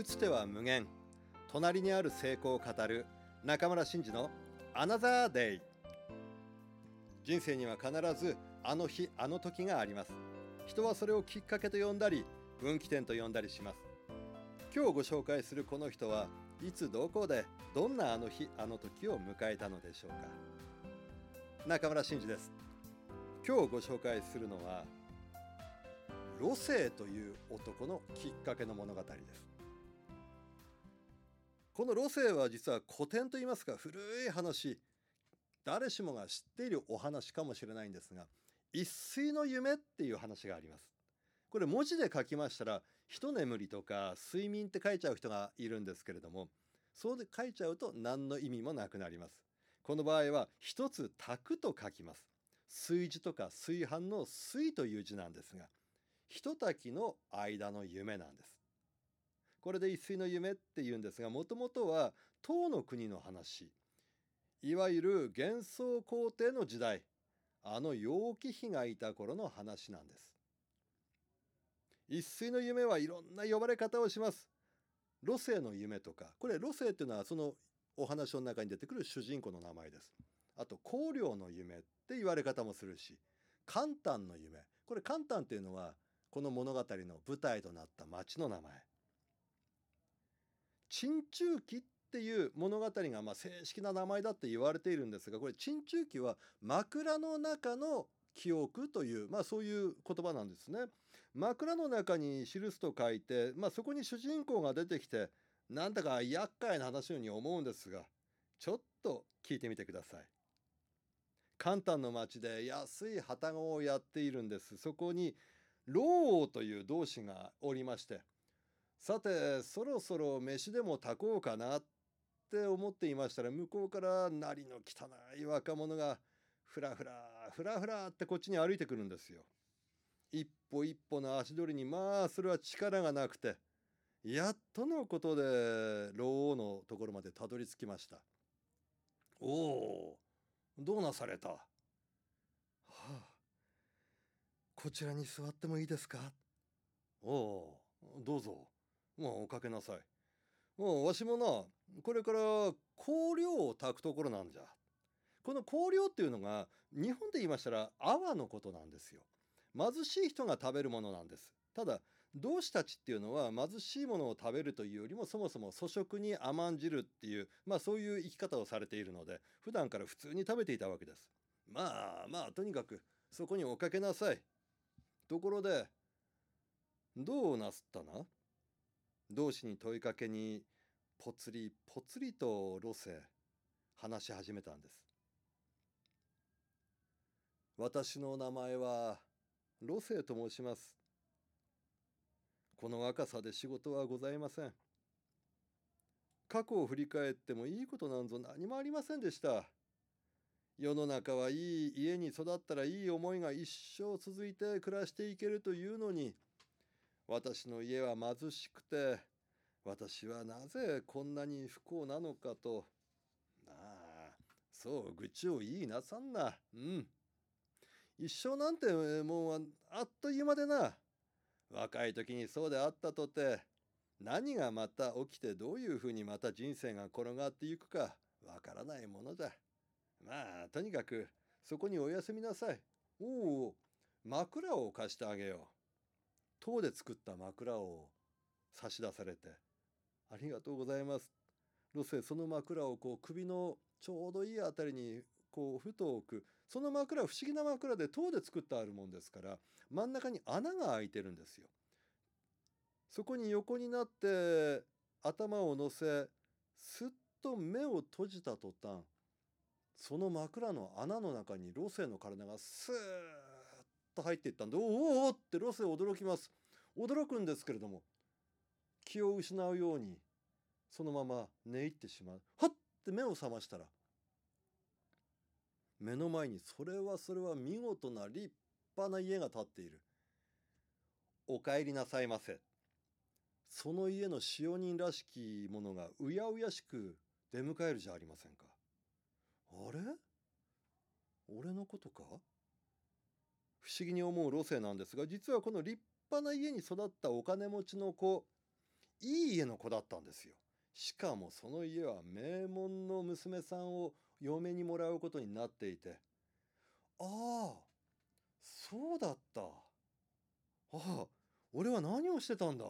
打つ手は無限。隣にある成功を語る。中村真嗣のアナザーデイ人生には必ずあの日あの時があります。人はそれをきっかけと呼んだり分岐点と呼んだりします。今日ご紹介するこの人はいつどこでどんなあの日あの時を迎えたのでしょうか。中村真嗣です。今日ご紹介するのはロセという男のきっかけの物語です。このロセは実は古典といいますか古い話。誰しもが知っているお話かもしれないんですが一睡の夢っていう話があります。これ文字で書きましたら一眠りとか睡眠って書いちゃう人がいるんですけれどもそうで書いちゃうと何の意味もなくなります。この場合は一つ炊くと書きます。炊事とか炊飯の水という字なんですがひとたきの間の夢なんです。これで一睡の夢っていうんですがもともとは唐の国の話。いわゆる幻想皇帝の時代。あの楊貴妃がいた頃の話なんです。一睡の夢はいろんな呼ばれ方をします。路星の夢とか。これ路星っていうのはそのお話の中に出てくる主人公の名前です。あと光陵の夢って言われ方もするし。簡単の夢。これ簡単っていうのはこの物語の舞台となった町の名前。珍中記っていう物語がま正式な名前だって言われているんですがこれ珍中記は枕の中の記憶という、まあ、そういう言葉なんですね。枕の中に記すと書いて、まあ、そこに主人公が出てきてなんだか厄介な話のように思うんですがちょっと聞いてみてください。簡単の町で安い旅籠をやっているんです。そこに老王という同志がおりましてさてそろそろ飯でも炊こうかなって思っていましたら向こうからなりの汚い若者がふらふらふらふらってこっちに歩いてくるんですよ。一歩一歩の足取りにまあそれは力がなくてやっとのことで老王のところまでたどり着きました。おおどうなされた？はあこちらに座ってもいいですか？おおどうぞもうおかけなさい。もうわしもなこれから香料を炊くところなんじゃ。この香料っていうのが日本で言いましたら泡のことなんですよ。貧しい人が食べるものなんです。ただ同志たちっていうのは貧しいものを食べるというよりもそもそも粗食に甘んじるっていうまあそういう生き方をされているので普段から普通に食べていたわけです。まあまあとにかくそこにおかけなさい。ところでどうなすったな？同志に問いかけにぽつりぽつりと路世話し始めたんです。私の名前は路世と申します。この若さで仕事はございません。過去を振り返ってもいいことなんぞ何もありませんでした。世の中はいい家に育ったらいい思いが一生続いて暮らしていけるというのに私の家は貧しくて私はなぜこんなに不幸なのかとああそう愚痴を言いなさんなうん一生なんてもうあっという間でな若い時にそうであったとて何がまた起きてどういうふうにまた人生が転がっていくかわからないものだ。まあとにかくそこにお休みなさい。おお枕を貸してあげよう。塔で作った枕を差し出されて「ありがとうございます」ロセその枕をこう首のちょうどいいあたりにこうふと置くその枕不思議な枕で塔で作ってあるもんですから真ん中に穴が開いてるんですよ。そこに横になって頭を乗せすっと目を閉じた途端その枕の穴の中にロセの体がスーッと入っていったんで「おお!」ってロセ驚きます。驚くんですけれども気を失うようにそのまま寝入ってしまう。はって目を覚ましたら目の前にそれはそれは見事な立派な家が建っている「お帰りなさいませ」その家の使用人らしきものがうやうやしく出迎えるじゃありませんか。あれ？俺のことか？不思議に思う路線なんですが実はこの立派な家に育ったお金持ちの子いい家の子だったんですよ。しかもその家は名門の娘さんを嫁にもらうことになっていて。ああそうだった。ああ俺は何をしてたんだ。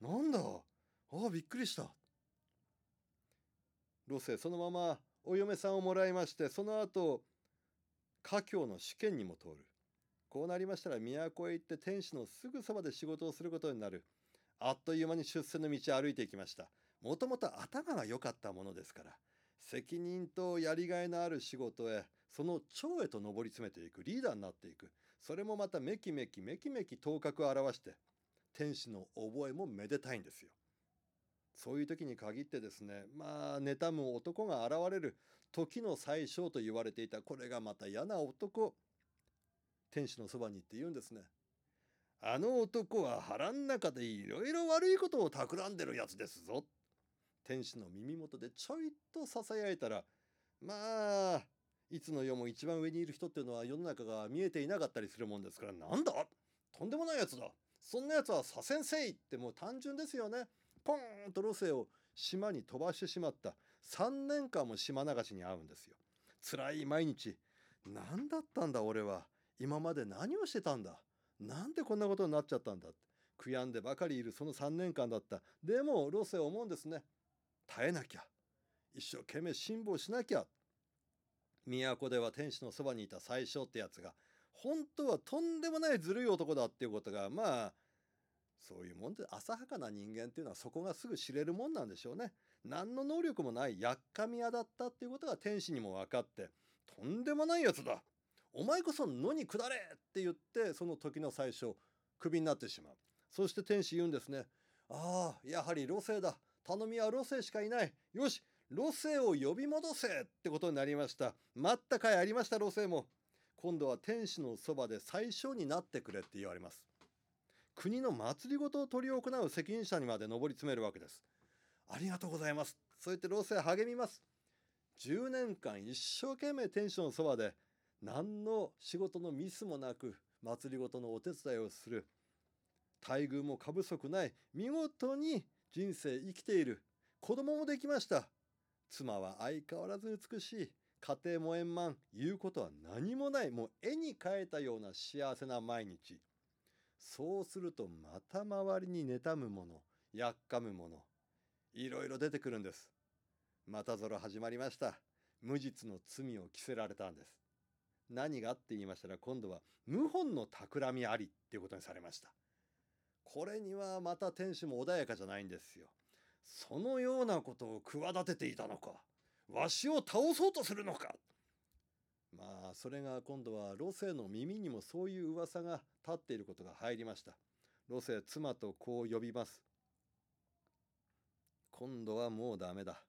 なんだ。ああびっくりした。ロセそのままお嫁さんをもらいましてその後家教の試験にも通る。こうなりましたら都へ行って天使のすぐそばで仕事をすることになる。あっという間に出世の道を歩いていきました。もともと頭が良かったものですから。責任とやりがいのある仕事へその長へと上り詰めていく。リーダーになっていく。それもまためきめきめきめき頭角を現して天使の覚えもめでたいんですよ。そういう時に限ってですねまあ妬む男が現れる時の最小と言われていたこれがまた嫌な男。天使のそばに行って言うんですね。あの男は腹ん中でいろいろ悪いことを企んでるやつですぞ。天使の耳元でちょいとささやいたらまあいつの世も一番上にいる人っていうのは世の中が見えていなかったりするもんですからなんだ？とんでもないやつだ。そんなやつは左遷せいってもう単純ですよね。ポーンとロセを島に飛ばしてしまった。3年間も島流しに遭うんですよ。辛い毎日。何だったんだ俺は。今まで何をしてたんだ？なんでこんなことになっちゃったんだ悔やんでばかりいるその3年間だった。でもロセは思うんですね。耐えなきゃ。一生懸命辛抱しなきゃ。都では天使のそばにいた最初ってやつが本当はとんでもないずるい男だっていうことがまあそういうもんで浅はかな人間っていうのはそこがすぐ知れるもんなんでしょうね。何の能力もないやっかみ屋だったっていうことが天使にも分かってとんでもないやつだ。お前こそ野に下れ！って言ってその時の最初クビになってしまう。そして天使言うんですねああやはり路星だ。頼みは路星しかいない。よし路星を呼び戻せ！ってことになりました待ったかいありました路星も今度は天使のそばで最小になってくれって言われます国の祭りごとを執り行う責任者にまで上り詰めるわけですありがとうございますそうやって路星励みます。10年間一生懸命天使のそばで何の仕事のミスもなく祭りごとのお手伝いをする。待遇も過不足ない見事に人生生きている。子供もできました。妻は相変わらず美しい。家庭も円満。言うことは何もない。もう絵に描いたような幸せな毎日。そうするとまた周りに妬むものやっかむものいろいろ出てくるんです。またぞろ始まりました。無実の罪を着せられたんです。何がって言いましたら今度は謀反の企みありっていうことにされました。これにはまた天使も穏やかじゃないんですよ。そのようなことを企てていたのか。わしを倒そうとするのか。まあそれが今度はロセの耳にもそういう噂が立っていることが入りました。ロセ妻とこう呼びます。今度はもうダメだ。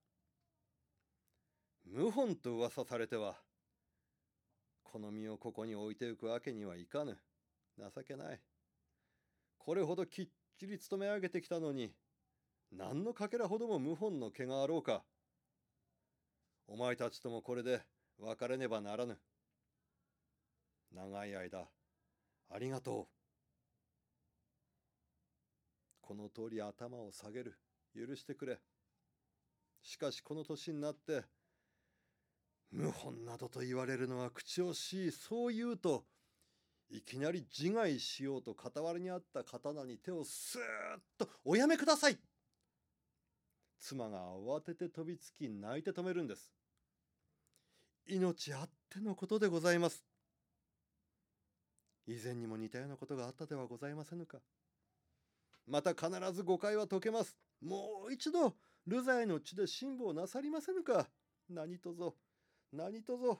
謀反と噂されてはこの身をここに置いていくわけにはいかぬ情けないこれほどきっちり勤め上げてきたのに何のかけらほども謀反の毛があろうか。お前たちともこれで別れねばならぬ。長い間、ありがとう。この通り頭を下げる。許してくれ。しかしこの年になって、謀反などと言われるのは口惜しい。そう言うと、いきなり自害しようと傍らにあった刀に手をスーッと「おやめください!」妻が慌てて飛びつき泣いて止めるんです。命あってのことでございます。以前にも似たようなことがあったではございませぬか。また必ず誤解は解けます。もう一度流罪の地で辛抱なさりませぬか。何とぞ何とぞ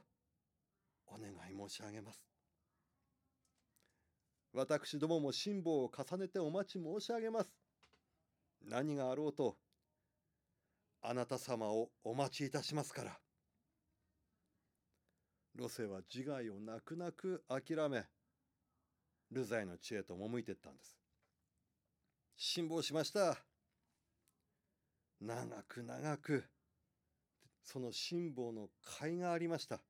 お願い申し上げます私どもも辛抱を重ねてお待ち申し上げます何があろうとあなた様をお待ちいたしますから。ロセは自害を泣く泣く諦め、ルザイの地へと赴いていったんです。辛抱しました。長く長く、その辛抱の甲斐がありました。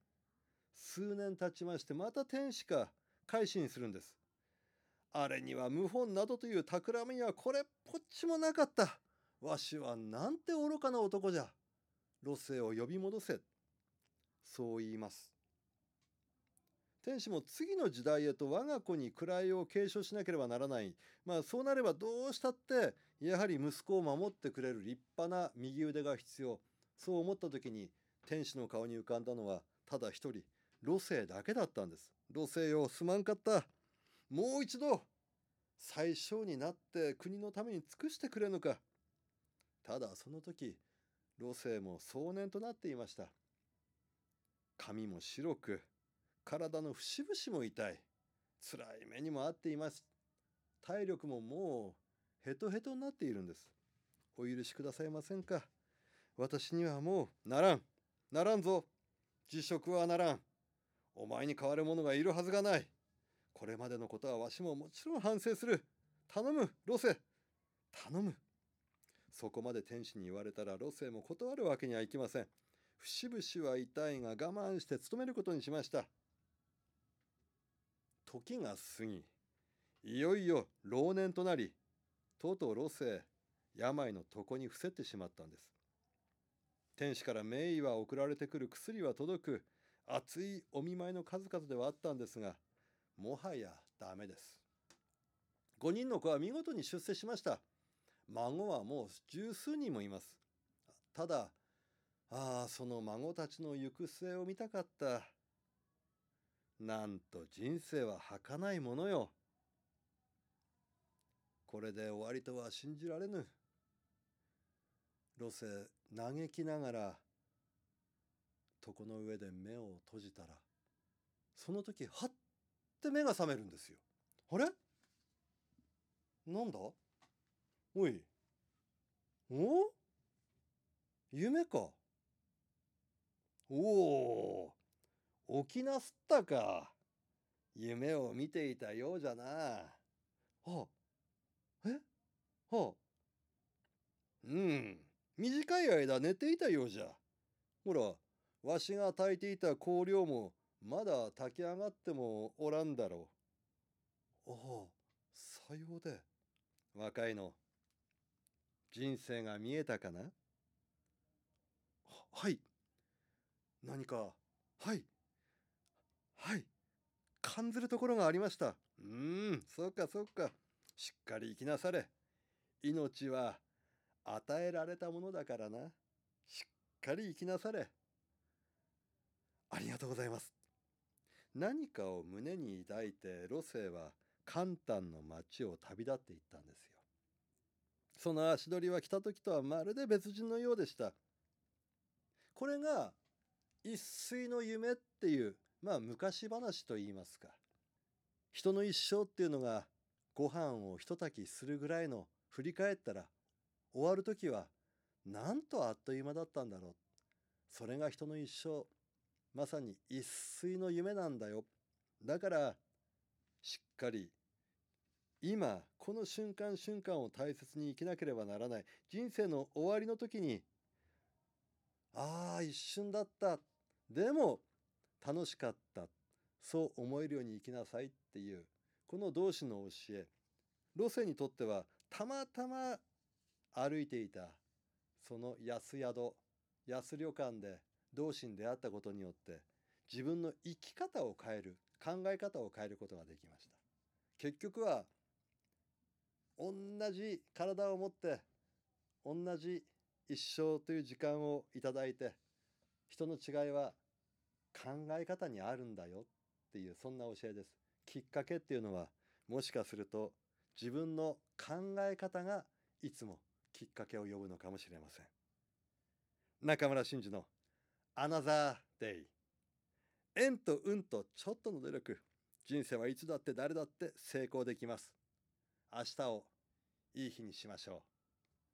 数年経ちまして、また天使か改心するんです。あれには謀反などという企みはこれっぽっちもなかった。わしはなんて愚かな男じゃ。路星を呼び戻せ。そう言います。天使も次の時代へと我が子に位を継承しなければならない。まあそうなればどうしたってやはり息子を守ってくれる立派な右腕が必要。そう思った時に天使の顔に浮かんだのはただ一人、路星だけだったんです。路星よ、すまんかった。もう一度、最小になって国のために尽くしてくれぬか。ただその時、路星も壮年となっていました。髪も白く、体の節々も痛い。辛い目にも遭っています。体力ももうヘトヘトになっているんです。お許しくださいませんか。私にはもうならん。ならんぞ。辞職はならん。お前に代わる者がいるはずがない。これまでのことはわしももちろん反省する。頼む、ロセ。頼む。そこまで天使に言われたらロセも断るわけにはいきません。節々は痛いが我慢して勤めることにしました。時が過ぎいよいよ老年となりとうとう路星病の床に伏せてしまったんです天使から名医は送られてくる薬は届く。熱いお見舞いの数々ではあったんですがもはやダメです。5人の子は見事に出世しました。孫はもう十数人もいます。ただああその孫たちの行く末を見たかった。なんと人生は儚いものよ。これで終わりとは信じられぬ。ロセ嘆きながら床の上で目を閉じたらその時はって目が覚めるんですよ。あれ？なんだ？おいお？夢かおお起きなすったか。夢を見ていたようじゃな。あ、えはあ。うん、短い間寝ていたようじゃ。ほら、わしが炊いていた香料もまだ炊き上がってもおらんだろう。ああ、さようで。若いの、人生が見えたかな？はい。何か、はい。はい感じるところがありましたうんそうかそうかしっかり生きなされ命は与えられたものだからな。しっかり生きなされ。ありがとうございます。何かを胸に抱いて路星は簡単の町を旅立っていったんですよ。その足取りは来た時とはまるで別人のようでした。これが一睡の夢っていうまあ昔話と言いますか。人の一生っていうのがご飯をひとたきするぐらいの振り返ったら終わる時はなんとあっという間だったんだろう。それが人の一生。まさに一睡の夢なんだよ。だからしっかり今この瞬間瞬間を大切に生きなければならない。人生の終わりの時にああ一瞬だった。でも楽しかった。そう思えるように生きなさいっていうこの同志の教え。路線にとってはたまたま歩いていたその安宿安旅館で同志に出会ったことによって自分の生き方を変える考え方を変えることができました結局は同じ体を持って同じ一生という時間をいただいて人の違いは考え方にあるんだよっていうそんな教えです。きっかけっていうのはもしかすると自分の考え方がいつもきっかけを呼ぶのかもしれません。中村真嗣のアナザーデイ縁と運とちょっとの努力人生はいつだって誰だって成功できます。明日をいい日にしましょう。